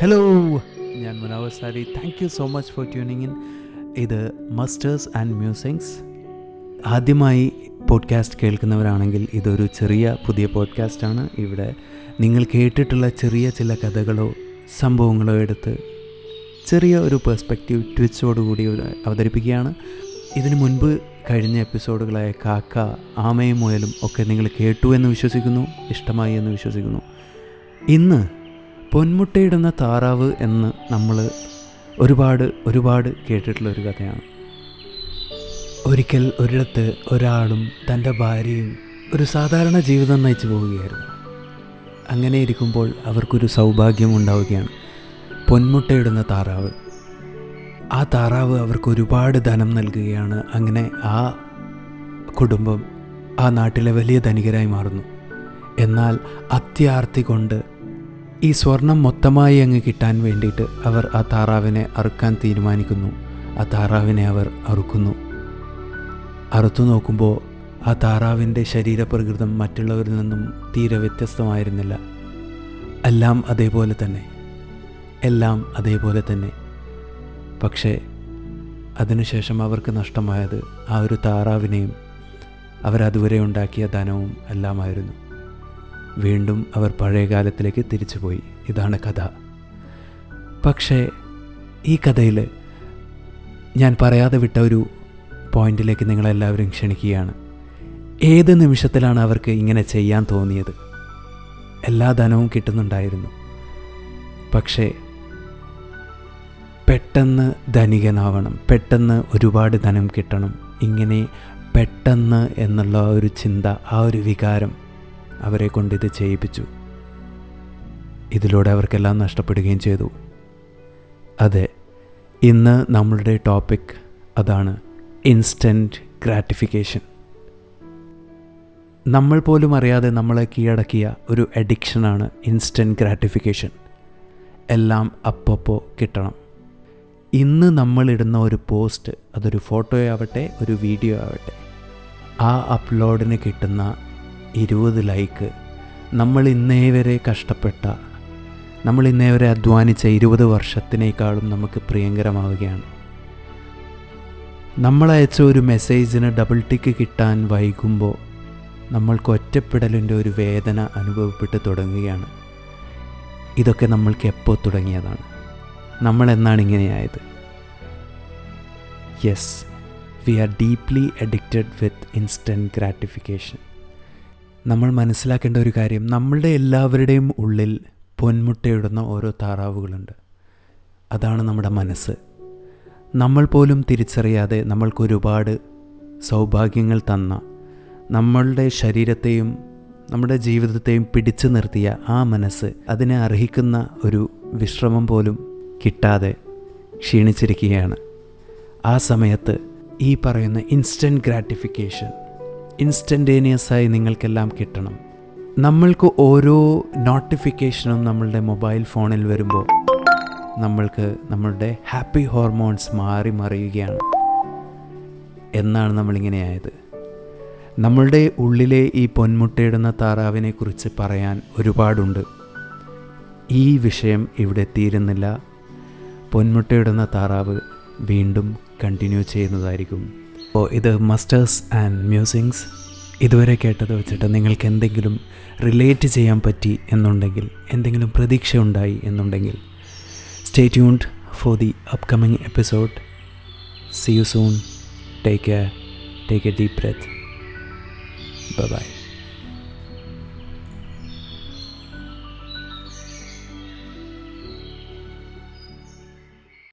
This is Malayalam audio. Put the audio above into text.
ഹലോ ഞാൻ Munavar Sari. Thank you so much for tuning in ഇത് മസ്റ്റേഴ്സ് ആൻഡ് മ്യൂസിങ്സ് ആദ്യമായി പോഡ്കാസ്റ്റ് കേൾക്കുന്നവരാണെങ്കിൽ ഇതൊരു ചെറിയ പുതിയ പോഡ്കാസ്റ്റാണ് ഇവിടെ നിങ്ങൾ കേട്ടിട്ടുള്ള ചെറിയ ചില കഥകളോ സംഭവങ്ങളോ എടുത്ത് ചെറിയ ഒരു പെർസ്പെക്റ്റീവ് ട്വിച്ചോടുകൂടി അവതരിപ്പിക്കുകയാണ്. ഇതിനു മുൻപ് കഴിഞ്ഞ എപ്പിസോഡുകളായ കാക്ക ആമയും മുയലും ഒക്കെ നിങ്ങൾ കേട്ടു എന്ന് വിശ്വസിക്കുന്നു ഇഷ്ടമായി എന്ന് വിശ്വസിക്കുന്നു. ഇന്ന് പൊന്മുട്ടയിടുന്ന താറാവ് എന്ന് നമ്മൾ ഒരുപാട് ഒരുപാട് കേട്ടിട്ടുള്ള ഒരു കഥയാണ്. ഒരിക്കൽ ഒരിടത്ത് ഒരാളും തന്റെ ഭാര്യയും ഒരു സാധാരണ ജീവിതം നയിച്ചു പോവുകയായിരുന്നു. അങ്ങനെ ഇരിക്കുമ്പോൾ അവർക്കൊരു സൗഭാഗ്യം ഉണ്ടാവുകയാണ് പൊന്മുട്ടയിടുന്ന താറാവ്. ആ താറാവ് അവർക്ക് ഒരുപാട് ധനം നൽകുകയാണ്. അങ്ങനെ ആ കുടുംബം ആ നാട്ടിലെ വലിയ ധനികരായി മാറുന്നു. എന്നാൽ അത്യാർത്തി കൊണ്ട് ഈ സ്വർണം മൊത്തമായി അങ്ങ് കിട്ടാൻ വേണ്ടിയിട്ട് അവർ ആ താറാവിനെ അറുക്കാൻ തീരുമാനിക്കുന്നു. ആ താറാവിനെ അവർ അറുക്കുന്നു. അറുത്തു നോക്കുമ്പോൾ ആ താറാവിന്റെ ശരീരപ്രകൃതം മറ്റുള്ളവരിൽ നിന്നും തീരെ വ്യത്യസ്തമായിരുന്നില്ല. എല്ലാം അതേപോലെ തന്നെ. എല്ലാം അതേപോലെ തന്നെ. പക്ഷേ അതിനുശേഷം അവർക്ക് നഷ്ടമായത് ആ ഒരു താറാവിനെയും അവരതുവരെ ഉണ്ടാക്കിയ ധനവും എല്ലാമായിരുന്നു. വീണ്ടും അവർ പഴയ കാലത്തിലേക്ക് തിരിച്ചുപോയി. ഇതാണ് കഥ. പക്ഷേ ഈ കഥയിൽ ഞാൻ പറയാതെ വിട്ട ഒരു പോയിന്റിലേക്ക് നിങ്ങളെല്ലാവരും ക്ഷണിക്കുകയാണ്. ഏത് നിമിഷത്തിലാണ് അവർക്ക് ഇങ്ങനെ ചെയ്യാൻ തോന്നിയത്? എല്ലാ ധനവും കിട്ടുന്നുണ്ടായിരുന്നു. പക്ഷേ പെട്ടെന്ന് ധനികനാവണം പെട്ടെന്ന് ഒരുപാട് ധനം കിട്ടണം ഇങ്ങനെ പെട്ടെന്ന് എന്നുള്ള ഒരു ചിന്ത ആ ഒരു വികാരം അവരെ കൊണ്ട് ഇത് ചെയ്യിപ്പിച്ചു. ഇതിലൂടെ അവർക്കെല്ലാം നഷ്ടപ്പെടുകയും ചെയ്തു. അതെ ഇന്ന് നമ്മളുടെ ടോപ്പിക് അതാണ് ഇൻസ്റ്റന്റ് ഗ്രാറ്റിഫിക്കേഷൻ നമ്മൾ പോലും അറിയാതെ നമ്മളെ കീഴടക്കിയ ഒരു അഡിക്ഷനാണ് ഇൻസ്റ്റന്റ് ഗ്രാറ്റിഫിക്കേഷൻ എല്ലാം അപ്പപ്പോൾ കിട്ടണം. ഇന്ന് നമ്മളിടുന്ന ഒരു പോസ്റ്റ് അതൊരു ഫോട്ടോയാവട്ടെ ഒരു വീഡിയോ ആവട്ടെ ആ അപ്ലോഡിന് കിട്ടുന്ന ഇരുപത് ലൈക്ക് നമ്മൾ ഇന്നേ വരെ കഷ്ടപ്പെട്ട നമ്മൾ ഇന്നേ വരെ അധ്വാനിച്ച ഇരുപത് വർഷത്തിനേക്കാളും നമുക്ക് പ്രിയങ്കരമാവുകയാണ്. നമ്മളയച്ച ഒരു മെസ്സേജിന് ഡബിൾ ടിക്ക് കിട്ടാൻ വൈകുമ്പോൾ നമ്മൾക്ക് ഒറ്റപ്പെടലിന്റെ ഒരു വേദന അനുഭവപ്പെട്ട് തുടങ്ങുകയാണ്. ഇതൊക്കെ നമ്മൾക്ക് എപ്പോൾ തുടങ്ങിയതാണ്? നമ്മൾ എന്നാണ് ഇങ്ങനെയായത്? Yes we are deeply addicted with instant gratification നമ്മൾ മനസ്സിലാക്കേണ്ട ഒരു കാര്യം നമ്മളുടെ എല്ലാവരുടെയും ഉള്ളിൽ പൊന്മുട്ടയിടുന്ന ഓരോ താറാവുകളുണ്ട്. അതാണ് നമ്മുടെ മനസ്സ്. നമ്മൾ പോലും തിരിച്ചറിയാതെ നമ്മൾക്കൊരുപാട് സൗഭാഗ്യങ്ങൾ തന്ന നമ്മളുടെ ശരീരത്തെയും നമ്മുടെ ജീവിതത്തെയും പിടിച്ചു നിർത്തിയ ആ മനസ്സ് അതിനെ അർഹിക്കുന്ന ഒരു വിശ്രമം പോലും കിട്ടാതെ ക്ഷീണിച്ചിരിക്കുകയാണ്. ആ സമയത്ത് ഈ പറയുന്ന ഇൻസ്റ്റന്റ് ഗ്രാറ്റിഫിക്കേഷൻ ഇൻസ്റ്റന്റേനിയസായി നിങ്ങൾക്കെല്ലാം കിട്ടണം. നമ്മൾക്ക് ഓരോ നോട്ടിഫിക്കേഷനും നമ്മളുടെ മൊബൈൽ ഫോണിൽ വരുമ്പോൾ നമ്മൾക്ക് നമ്മളുടെ ഹാപ്പി ഹോർമോൺസ് മാറി മറിയുകയാണ്. എന്നാണ് നമ്മളിങ്ങനെ ആയത്. നമ്മളുടെ ഉള്ളിലെ ഈ പൊന്മുട്ടയിടുന്ന താറാവിനെ കുറിച്ച് പറയാൻ ഒരുപാടുണ്ട്. ഈ വിഷയം ഇവിടെ തീരുന്നില്ല. പൊന്മുട്ടയിടുന്ന താറാവ് വീണ്ടും കണ്ടിന്യൂ ചെയ്യുന്നതായിരിക്കും. അപ്പോൾ ഇത് മസ്റ്റേഴ്സ് ആൻഡ് മ്യൂസിങ്സ്. ഇതുവരെ കേട്ടത് വെച്ചിട്ട് നിങ്ങൾക്ക് എന്തെങ്കിലും റിലേറ്റ് ചെയ്യാൻ പറ്റി എന്നുണ്ടെങ്കിൽ എന്തെങ്കിലും പ്രതീക്ഷ ഉണ്ടായി എന്നുണ്ടെങ്കിൽ stay tuned for the upcoming episode see you soon take care take a deep breath bye